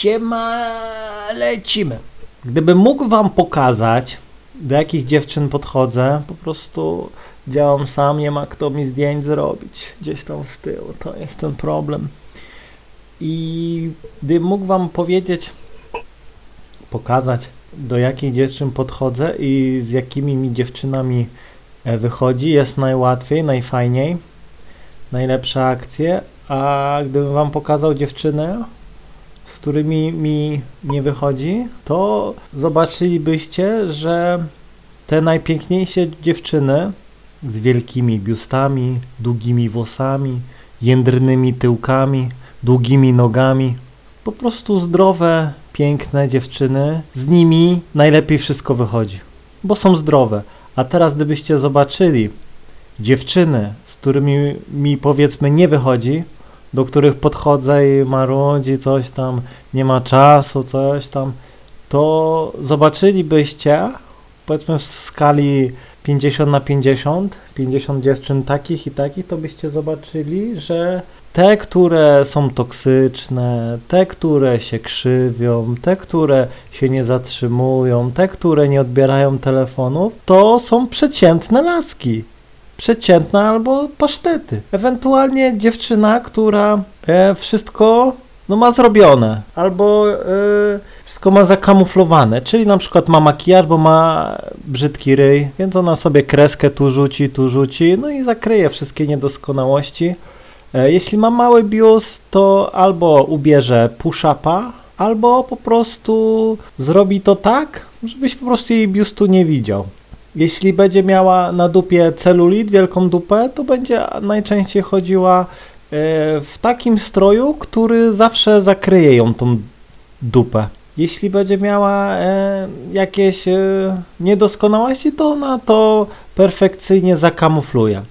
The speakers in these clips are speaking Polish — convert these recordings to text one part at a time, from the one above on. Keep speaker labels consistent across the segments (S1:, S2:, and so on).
S1: Siema, lecimy. Gdybym mógł wam pokazać, do jakich dziewczyn podchodzę, po prostu działam sam, nie ma kto mi zdjęć zrobić. Gdzieś tam z tyłu, to jest ten problem. I gdybym mógł wam powiedzieć, pokazać, do jakich dziewczyn podchodzę i z jakimi mi dziewczynami e, wychodzi, jest najłatwiej, najfajniej, najlepsze akcje, a gdybym wam pokazał dziewczynę, z którymi mi nie wychodzi, to zobaczylibyście, że te najpiękniejsze dziewczyny z wielkimi biustami, długimi włosami, jędrnymi tyłkami, długimi nogami, po prostu zdrowe, piękne dziewczyny, z nimi najlepiej wszystko wychodzi, bo są zdrowe. A teraz gdybyście zobaczyli dziewczyny, z którymi mi powiedzmy nie wychodzi, do których podchodzę i marudzi coś tam, nie ma czasu, coś tam, to zobaczylibyście, powiedzmy w skali 50 na 50, 50 dziewczyn takich i takich, to byście zobaczyli, że te, które są toksyczne, te, które się krzywią, te, które się nie zatrzymują, te, które nie odbierają telefonów, to są przeciętne laski przeciętna albo pasztety. Ewentualnie dziewczyna, która e, wszystko no, ma zrobione, albo e, wszystko ma zakamuflowane, czyli na przykład ma makijaż, bo ma brzydki ryj, więc ona sobie kreskę tu rzuci, tu rzuci, no i zakryje wszystkie niedoskonałości. E, jeśli ma mały biust, to albo ubierze push-upa, albo po prostu zrobi to tak, żebyś po prostu jej biustu nie widział. Jeśli będzie miała na dupie celulit, wielką dupę, to będzie najczęściej chodziła e, w takim stroju, który zawsze zakryje ją tą dupę. Jeśli będzie miała e, jakieś e, niedoskonałości, to ona to perfekcyjnie zakamufluje.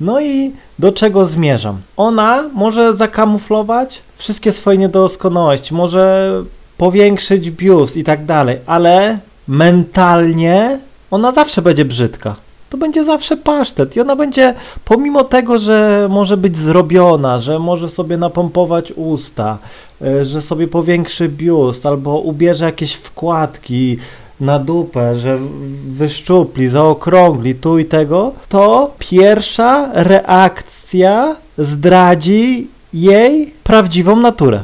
S1: No i do czego zmierzam? Ona może zakamuflować wszystkie swoje niedoskonałości, może powiększyć biust i tak dalej, ale mentalnie ona zawsze będzie brzydka. To będzie zawsze pasztet i ona będzie, pomimo tego, że może być zrobiona, że może sobie napompować usta, e, że sobie powiększy biust albo ubierze jakieś wkładki na dupę, że wyszczupli, zaokrągli tu i tego, to pierwsza reakcja zdradzi jej prawdziwą naturę.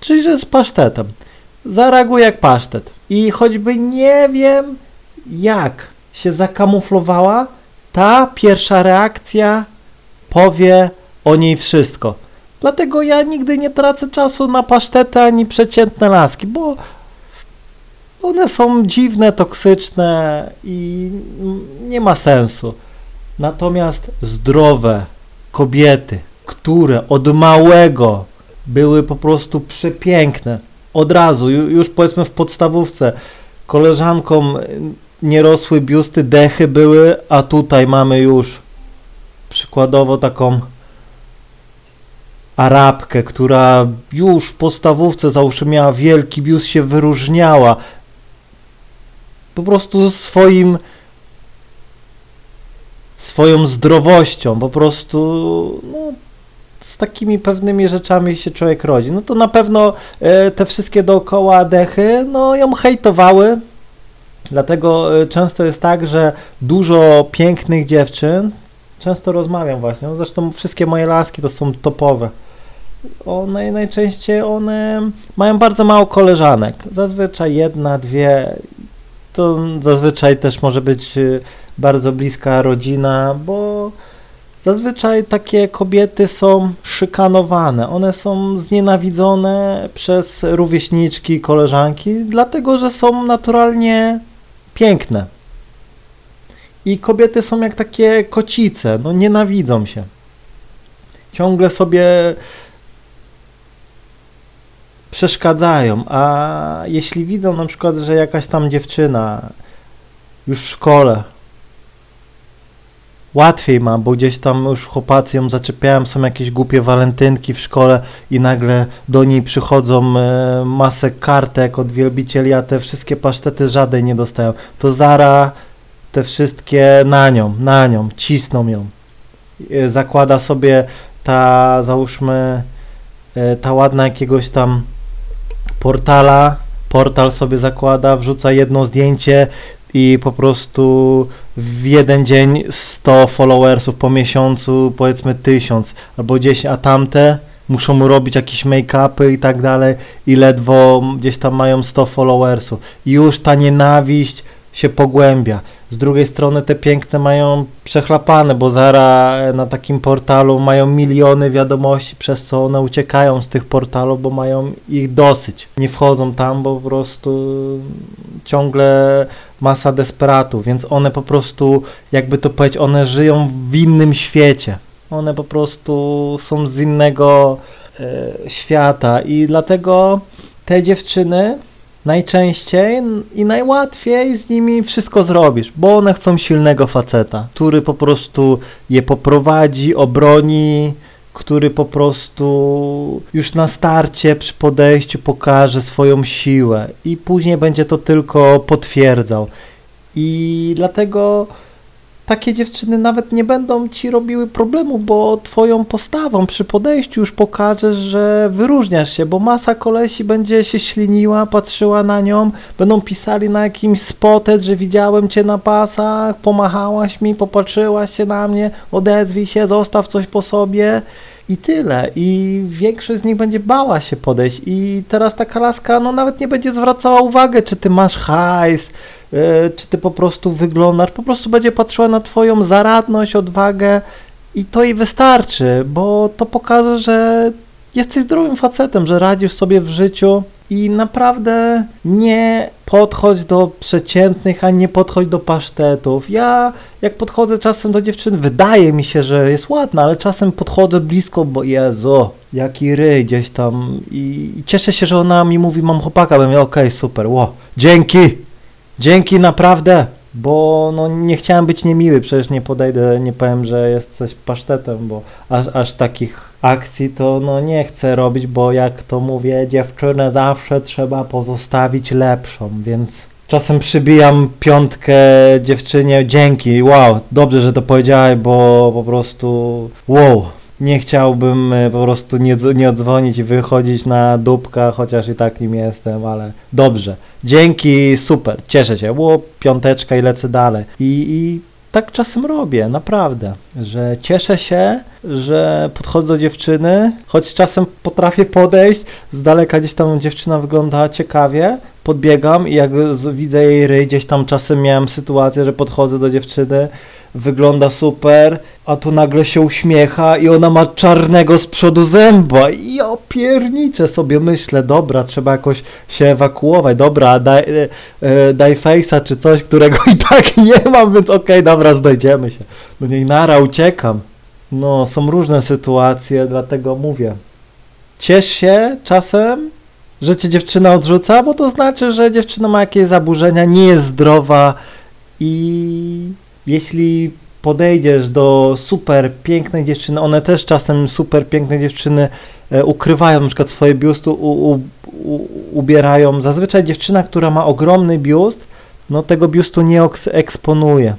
S1: Czyli, że jest pasztetem. Zareaguje jak pasztet. I choćby nie wiem, jak się zakamuflowała, ta pierwsza reakcja powie o niej wszystko. Dlatego ja nigdy nie tracę czasu na pasztety ani przeciętne laski, bo one są dziwne, toksyczne i nie ma sensu. Natomiast zdrowe kobiety, które od małego były po prostu przepiękne, od razu, już powiedzmy w podstawówce, koleżankom nie rosły biusty, dechy były, a tutaj mamy już przykładowo taką Arabkę, która już w podstawówce załóżmy miała wielki biust, się wyróżniała po prostu swoim swoją zdrowością, po prostu no, z takimi pewnymi rzeczami się człowiek rodzi. No to na pewno e, te wszystkie dookoła dechy, no ją hejtowały, Dlatego y, często jest tak, że dużo pięknych dziewczyn, często rozmawiam właśnie, no zresztą wszystkie moje laski to są topowe. One najczęściej one mają bardzo mało koleżanek. Zazwyczaj jedna, dwie. To zazwyczaj też może być y, bardzo bliska rodzina, bo zazwyczaj takie kobiety są szykanowane. One są znienawidzone przez rówieśniczki, koleżanki, dlatego że są naturalnie piękne. I kobiety są jak takie kocice, no nienawidzą się. Ciągle sobie przeszkadzają, a jeśli widzą na przykład, że jakaś tam dziewczyna już w szkole łatwiej ma, bo gdzieś tam już chłopacy ją zaczepiają, są jakieś głupie walentynki w szkole i nagle do niej przychodzą e, masę kartek od wielbicieli, a te wszystkie pasztety żadnej nie dostają. To Zara te wszystkie na nią, na nią, cisną ją. E, zakłada sobie ta, załóżmy, e, ta ładna jakiegoś tam portala, portal sobie zakłada, wrzuca jedno zdjęcie i po prostu w jeden dzień 100 followersów, po miesiącu powiedzmy 1000 albo 10, a tamte muszą robić jakieś make-upy i tak dalej i ledwo gdzieś tam mają 100 followersów. I już ta nienawiść się pogłębia. Z drugiej strony te piękne mają przechlapane, bo Zara na takim portalu mają miliony wiadomości, przez co one uciekają z tych portalów, bo mają ich dosyć. Nie wchodzą tam, bo po prostu ciągle masa desperatów, więc one po prostu, jakby to powiedzieć, one żyją w innym świecie. One po prostu są z innego e, świata i dlatego te dziewczyny najczęściej i najłatwiej z nimi wszystko zrobisz, bo one chcą silnego faceta, który po prostu je poprowadzi, obroni, który po prostu już na starcie przy podejściu pokaże swoją siłę i później będzie to tylko potwierdzał. I dlatego takie dziewczyny nawet nie będą ci robiły problemu, bo twoją postawą przy podejściu już pokażesz, że wyróżniasz się, bo masa kolesi będzie się śliniła, patrzyła na nią, będą pisali na jakimś spotet, że widziałem cię na pasach, pomachałaś mi, popatrzyłaś się na mnie, odezwij się, zostaw coś po sobie i tyle. I większość z nich będzie bała się podejść. I teraz taka laska no nawet nie będzie zwracała uwagi, czy ty masz hajs, E, czy ty po prostu wyglądasz, po prostu będzie patrzyła na twoją zaradność, odwagę. I to jej wystarczy, bo to pokaże, że jesteś zdrowym facetem, że radzisz sobie w życiu i naprawdę nie podchodź do przeciętnych, a nie podchodź do pasztetów. Ja jak podchodzę czasem do dziewczyny, wydaje mi się, że jest ładna, ale czasem podchodzę blisko, bo Jezu, jaki ryj gdzieś tam i, i cieszę się, że ona mi mówi, mam chłopaka, mówię, okej, okay, super, ło, dzięki, Dzięki naprawdę, bo no nie chciałem być niemiły, przecież nie podejdę, nie powiem, że jesteś pasztetem, bo aż, aż takich akcji to no nie chcę robić, bo jak to mówię, dziewczynę zawsze trzeba pozostawić lepszą, więc czasem przybijam piątkę dziewczynie, dzięki, wow, dobrze, że to powiedziałeś, bo po prostu wow nie chciałbym e, po prostu nie, nie odzwonić i wychodzić na dupka, chociaż i tak nim jestem, ale dobrze. Dzięki, super, cieszę się. Ło, piąteczka i lecę dalej. I, I tak czasem robię, naprawdę, że cieszę się, że podchodzę do dziewczyny, choć czasem potrafię podejść, z daleka gdzieś tam dziewczyna wygląda ciekawie, podbiegam i jak widzę jej ryj, gdzieś tam czasem miałem sytuację, że podchodzę do dziewczyny, wygląda super, a tu nagle się uśmiecha i ona ma czarnego z przodu zęba i opierniczę sobie myślę, dobra, trzeba jakoś się ewakuować, dobra, daj, e, e, daj face'a czy coś, którego i tak nie mam, więc okej, okay, dobra, znajdziemy się. No nie, nara, uciekam. No, są różne sytuacje, dlatego mówię. Ciesz się czasem, że cię dziewczyna odrzuca, bo to znaczy, że dziewczyna ma jakieś zaburzenia, nie jest zdrowa i jeśli podejdziesz do super pięknej dziewczyny, one też czasem super piękne dziewczyny e, ukrywają na przykład swoje biusty, u, u, u, ubierają. Zazwyczaj dziewczyna, która ma ogromny biust, no tego biustu nie eksponuje.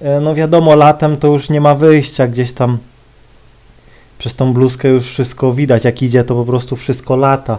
S1: E, no wiadomo, latem to już nie ma wyjścia gdzieś tam. Przez tą bluzkę już wszystko widać, jak idzie to po prostu wszystko lata.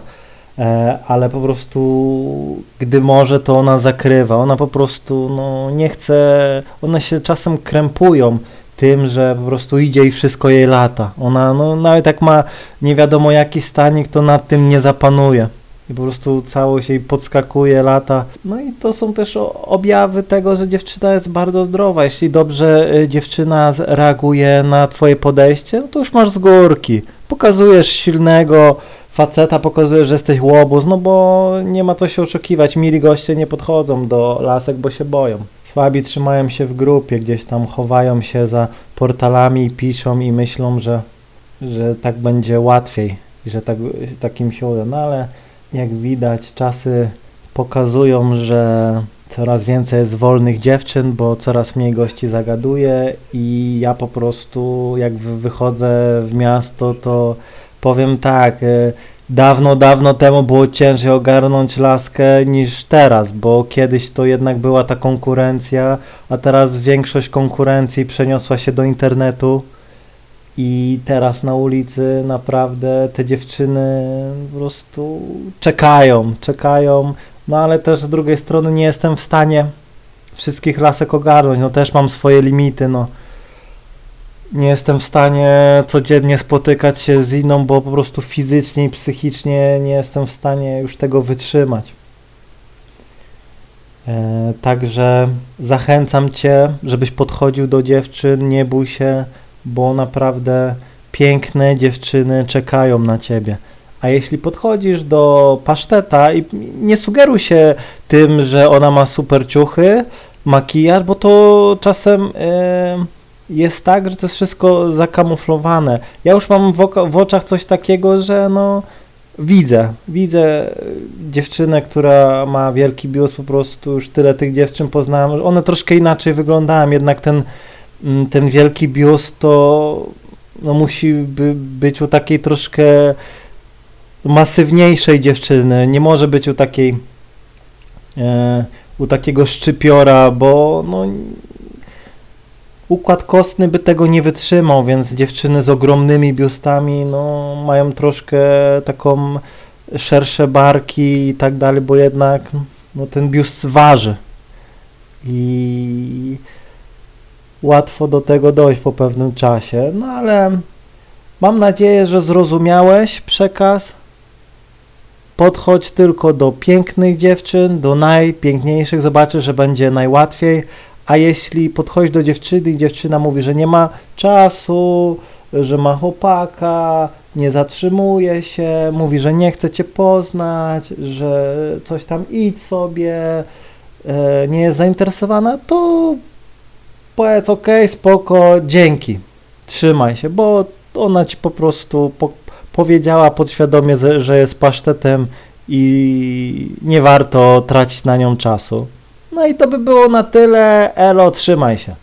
S1: E, ale po prostu gdy może, to ona zakrywa. Ona po prostu no, nie chce, one się czasem krępują tym, że po prostu idzie i wszystko jej lata. Ona no, nawet jak ma nie wiadomo jaki stanik, to nad tym nie zapanuje. I po prostu całość jej podskakuje, lata. No i to są też objawy tego, że dziewczyna jest bardzo zdrowa. Jeśli dobrze y, dziewczyna reaguje na twoje podejście, no to już masz z górki. Pokazujesz silnego, faceta pokazuje, że jesteś łobuz, no bo nie ma co się oszukiwać. Mili goście nie podchodzą do lasek, bo się boją. Słabi trzymają się w grupie, gdzieś tam chowają się za portalami i piszą i myślą, że, że tak będzie łatwiej i że tak, tak im się uda. No ale jak widać, czasy pokazują, że coraz więcej jest wolnych dziewczyn, bo coraz mniej gości zagaduje i ja po prostu jak wychodzę w miasto, to powiem tak, e, dawno, dawno temu było ciężej ogarnąć laskę niż teraz, bo kiedyś to jednak była ta konkurencja, a teraz większość konkurencji przeniosła się do internetu I teraz na ulicy naprawdę te dziewczyny po prostu czekają, czekają, no ale też z drugiej strony nie jestem w stanie wszystkich lasek ogarnąć, no też mam swoje limity, no. Nie jestem w stanie codziennie spotykać się z inną, bo po prostu fizycznie i psychicznie nie jestem w stanie już tego wytrzymać. E, także zachęcam Cię, żebyś podchodził do dziewczyn, nie bój się, bo naprawdę piękne dziewczyny czekają na Ciebie. A jeśli podchodzisz do paszteta i nie sugeruj się tym, że ona ma super ciuchy, makijaż, bo to czasem e, jest tak, że to jest wszystko zakamuflowane. Ja już mam w, w oczach coś takiego, że no widzę, widzę dziewczynę, która ma wielki biust, po prostu już tyle tych dziewczyn poznałem, one troszkę inaczej wyglądają, jednak ten, ten wielki biust to no, musi by, być u takiej troszkę masywniejszej dziewczyny, nie może być u takiej e, u takiego szczypiora, bo no, układ kostny by tego nie wytrzymał, więc dziewczyny z ogromnymi biustami no, mają troszkę taką szersze barki i tak dalej, bo jednak no, ten biust waży. I łatwo do tego dojść po pewnym czasie, no ale mam nadzieję, że zrozumiałeś przekaz. Podchodź tylko do pięknych dziewczyn, do najpiękniejszych, zobaczysz, że będzie najłatwiej, a jeśli podchodzisz do dziewczyny i dziewczyna mówi, że nie ma czasu, że ma chłopaka, nie zatrzymuje się, mówi, że nie chce cię poznać, że coś tam idź sobie, e, nie jest zainteresowana, to powiedz ok, spoko, dzięki, trzymaj się, bo ona ci po prostu po, powiedziała podświadomie, że jest pasztetem i nie warto tracić na nią czasu. No i to by było na tyle. Elo, trzymaj się.